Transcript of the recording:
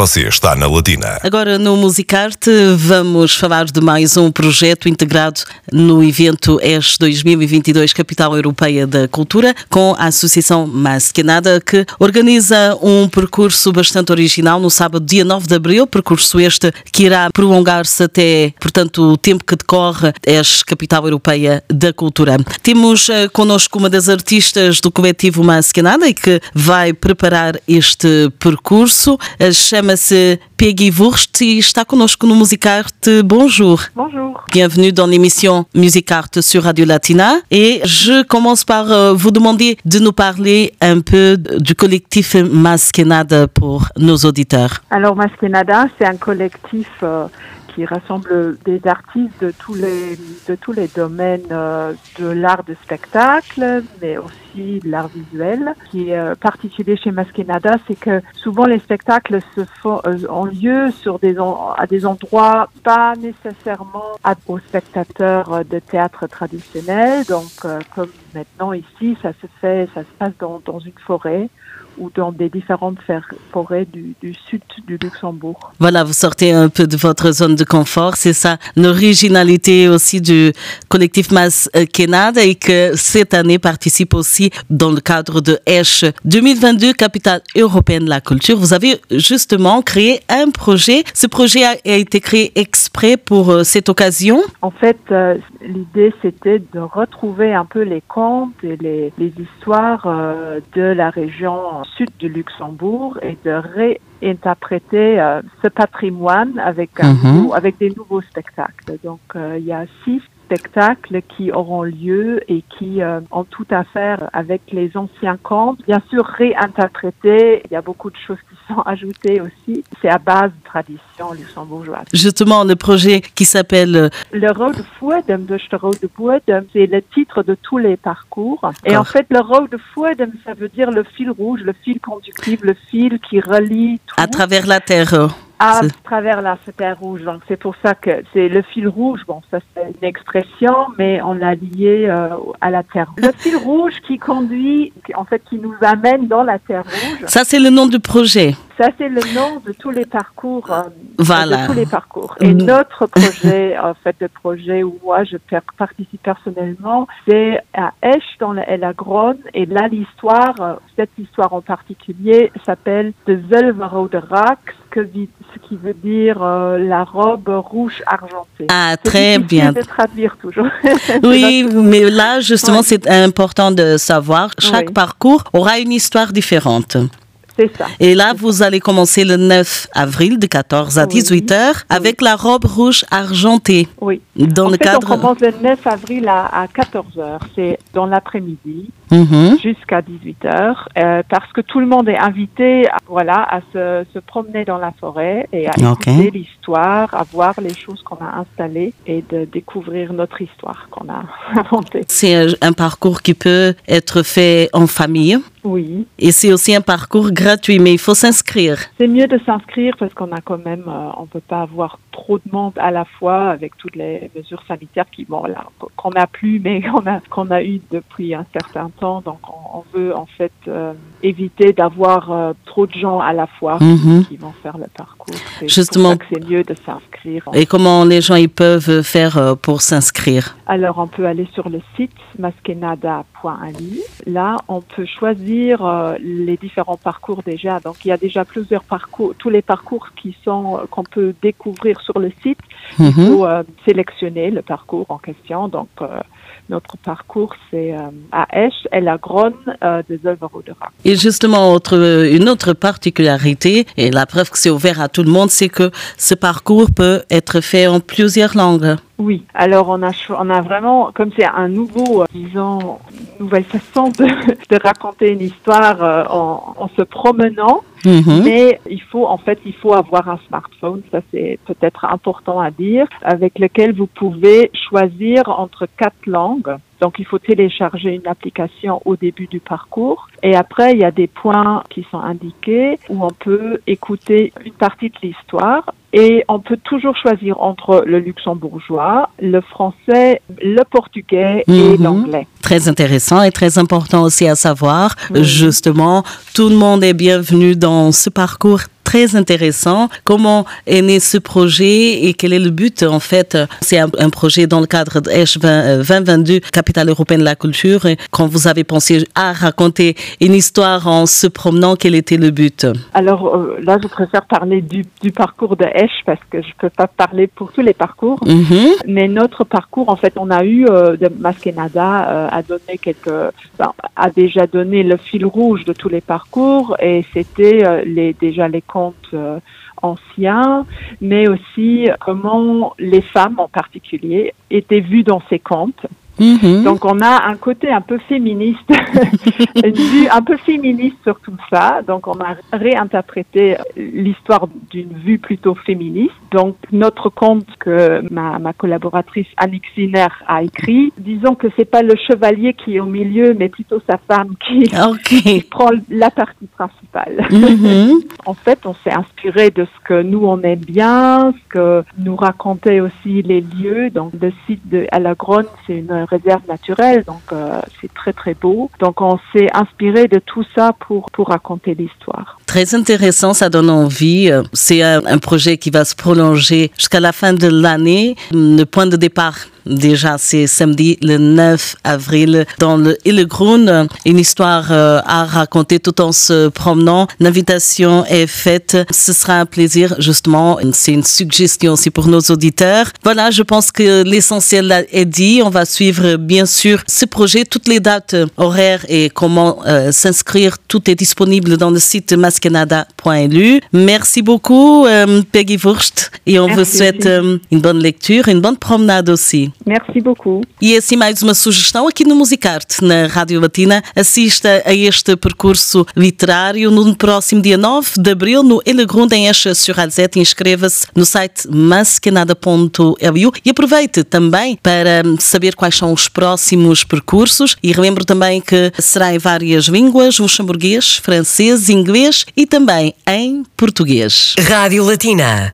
Você está na Latina. Agora no Musicarte vamos falar de mais um projeto integrado no evento ES 2022 Capital Europeia da Cultura com a Associação Masquenada que organiza um percurso bastante original no sábado dia 9 de abril, percurso este que irá prolongar-se até, portanto, o tempo que decorre ES Capital Europeia da Cultura. Temos uh, connosco uma das artistas do coletivo Masquenada e que vai preparar este percurso. Uh, Chama-se Peggy Wurst et está conosco no Musicarte. Bonjour. Bonjour. Bienvenue dans l'émission Musicarte sur Radio Latina. Et je commence par euh, vous demander de nous parler un peu du collectif Masquenada pour nos auditeurs. Alors Masquenada, c'est un collectif euh, qui rassemble des artistes de tous les, de tous les domaines euh, de l'art de spectacle, mais aussi de l'art visuel. Ce qui est euh, particulier chez Masquenada, c'est que souvent les spectacles se font, euh, ont lieu sur des, à des endroits pas nécessairement aux spectateurs de théâtre traditionnel. Donc, comme maintenant ici, ça se fait, ça se passe dans, dans une forêt ou dans des différentes forêts du, du, sud du Luxembourg. Voilà, vous sortez un peu de votre zone de confort, c'est ça l'originalité aussi du collectif Mas Canada et que cette année participe aussi dans le cadre de ECH 2022, capitale européenne de la culture. Vous avez justement créé un projet. Ce projet a, été créé exprès pour euh, cette occasion? En fait, euh, l'idée c'était de retrouver un peu les contes et les, les histoires euh, de la région sud du Luxembourg et de réinterpréter euh, ce patrimoine avec, un Mhm. nouveau- avec des nouveaux spectacles. Donc euh, il y a six spectacles qui auront lieu et qui euh, ont tout à faire avec les anciens contes. Bien sûr, réinterpréter, il y a beaucoup de choses qui sont ajoutées aussi. C'est à base de tradition luxembourgeoise. Justement, le projet qui s'appelle euh, Le Rode Fuedem de Fuedem, c'est le titre de tous les parcours. Et en fait, le Rode Fuedem, ça veut dire le fil rouge, le fil conductif, le fil qui relie tout à travers la terre. Euh, à travers la terre rouge. Donc c'est pour ça que c'est le fil rouge. Bon, ça c'est une expression, mais on l'a lié euh, à la terre. Le fil rouge qui conduit, en fait, qui nous amène dans la terre rouge. Ça, c'est le nom du projet. Ça, c'est le nom de tous les parcours. euh, Voilà. De tous les parcours. Et Mm. notre projet, en fait, le projet où moi je participe personnellement, c'est à Esch dans la Ellagron. Et là, l'histoire, euh, cette histoire en particulier, s'appelle The Zelverode Rack, ce, que vi- ce qui veut dire euh, la robe rouge argentée. Ah, très bien. de traduire toujours. Oui, mais là, justement, c'est important de savoir. Chaque Oui. parcours aura une histoire différente. C'est ça. Et là, vous allez commencer le 9 avril de 14 à Oui. 18 heures avec la robe rouge argentée. Oui. Dans en le fait, cadre. on commence le 9 avril à, à 14 heures. C'est dans l'après-midi. Mhm. jusqu'à 18 heures euh, parce que tout le monde est invité à, voilà à se, se promener dans la forêt et à Ok. écouter l'histoire, à voir les choses qu'on a installées et de découvrir notre histoire qu'on a inventée. C'est un parcours qui peut être fait en famille Oui, et c'est aussi un parcours gratuit, mais il faut s'inscrire. c'est mieux de s'inscrire parce qu'on a quand même, euh, on peut pas avoir trop de monde à la fois avec toutes les mesures sanitaires qui bon là qu'on n'a plus mais qu'on a qu'on a eu depuis un certain temps. Donc on, on veut en fait euh, éviter d'avoir euh, trop de gens à la fois. Mhm. qui vont faire le parcours. C'est Justement. pour ça que c'est mieux de s'inscrire. Et comment les gens ils peuvent faire euh, pour s'inscrire? Alors, on peut aller sur le site maskenada.ali. Là, on peut choisir euh, les différents parcours déjà. Donc, il y a déjà plusieurs parcours, tous les parcours qui sont euh, qu'on peut découvrir sur le site. Il Mhm. faut euh, sélectionner le parcours en question. Donc, euh, notre parcours, c'est à Esch et la Gronne des Olverodera. Et justement, autre, une autre particularité, et la preuve que c'est ouvert à tout le monde, c'est que ce parcours peut être fait en plusieurs langues. Oui, alors on a, on a vraiment, comme c'est un nouveau, euh, disons, nouvelle façon de, de raconter une histoire euh, en, en se promenant, Mhm. mais il faut, en fait, il faut avoir un smartphone, ça c'est peut-être important à dire, avec lequel vous pouvez choisir entre quatre langues. Donc il faut télécharger une application au début du parcours et après il y a des points qui sont indiqués où on peut écouter une partie de l'histoire et on peut toujours choisir entre le luxembourgeois, le français, le portugais et Mhm. l'anglais. Très intéressant et très important aussi à savoir. Oui. Justement, tout le monde est bienvenu dans ce parcours très intéressant. Comment est né ce projet et quel est le but En fait, c'est un, projet dans le cadre de H 2022, Capitale européenne de la culture. Et quand vous avez pensé à raconter une histoire en se promenant, quel était le but? Alors euh, là, je préfère parler du, parcours de H parce que je ne peux pas parler pour tous les parcours. Mhm. Mais notre parcours, en fait, on a eu euh, de Maskenada euh, a donné quelques, ben, a déjà donné le fil rouge de tous les parcours et c'était euh, les déjà les euh, anciens, mais aussi comment les femmes en particulier étaient vues dans ces contes. Mhm. Donc on a un côté un peu féministe, une vue un peu féministe sur tout ça. Donc on a réinterprété l'histoire d'une vue plutôt féministe. Donc notre conte que ma, ma collaboratrice Annick a écrit, disons que c'est pas le chevalier qui est au milieu, mais plutôt sa femme qui, qui prend la partie principale. Mhm. en fait, on s'est inspiré de ce que nous on aime bien, ce que nous racontaient aussi les lieux. Donc le site de Alagrone, c'est une réserve naturelle, donc euh, c'est très très beau. Donc on s'est inspiré de tout ça pour, pour raconter l'histoire. Très intéressant, ça donne envie. C'est un, un projet qui va se prolonger jusqu'à la fin de l'année. Le point de départ Déjà, c'est samedi le 9 avril dans le Illegrun. Une histoire euh, à raconter tout en se promenant. L'invitation est faite. Ce sera un plaisir, justement. C'est une suggestion aussi pour nos auditeurs. Voilà, je pense que l'essentiel est dit. On va suivre, bien sûr, ce projet. Toutes les dates horaires et comment euh, s'inscrire, tout est disponible dans le site maskenada.lu. Merci beaucoup, euh, Peggy Wurst. Et on vous souhaite une bonne lecture, une bonne promenade aussi. Merci beaucoup. E assim mais uma sugestão aqui no Musicarte, na Rádio Latina. Assista a este percurso literário no próximo dia 9 de abril no Elegrund em Escha sur Alzette. Inscreva-se no site mascanada.lu e aproveite também para saber quais são os próximos percursos e relembro também que será em várias línguas, luxemburguês, francês, inglês e também em português. Rádio Latina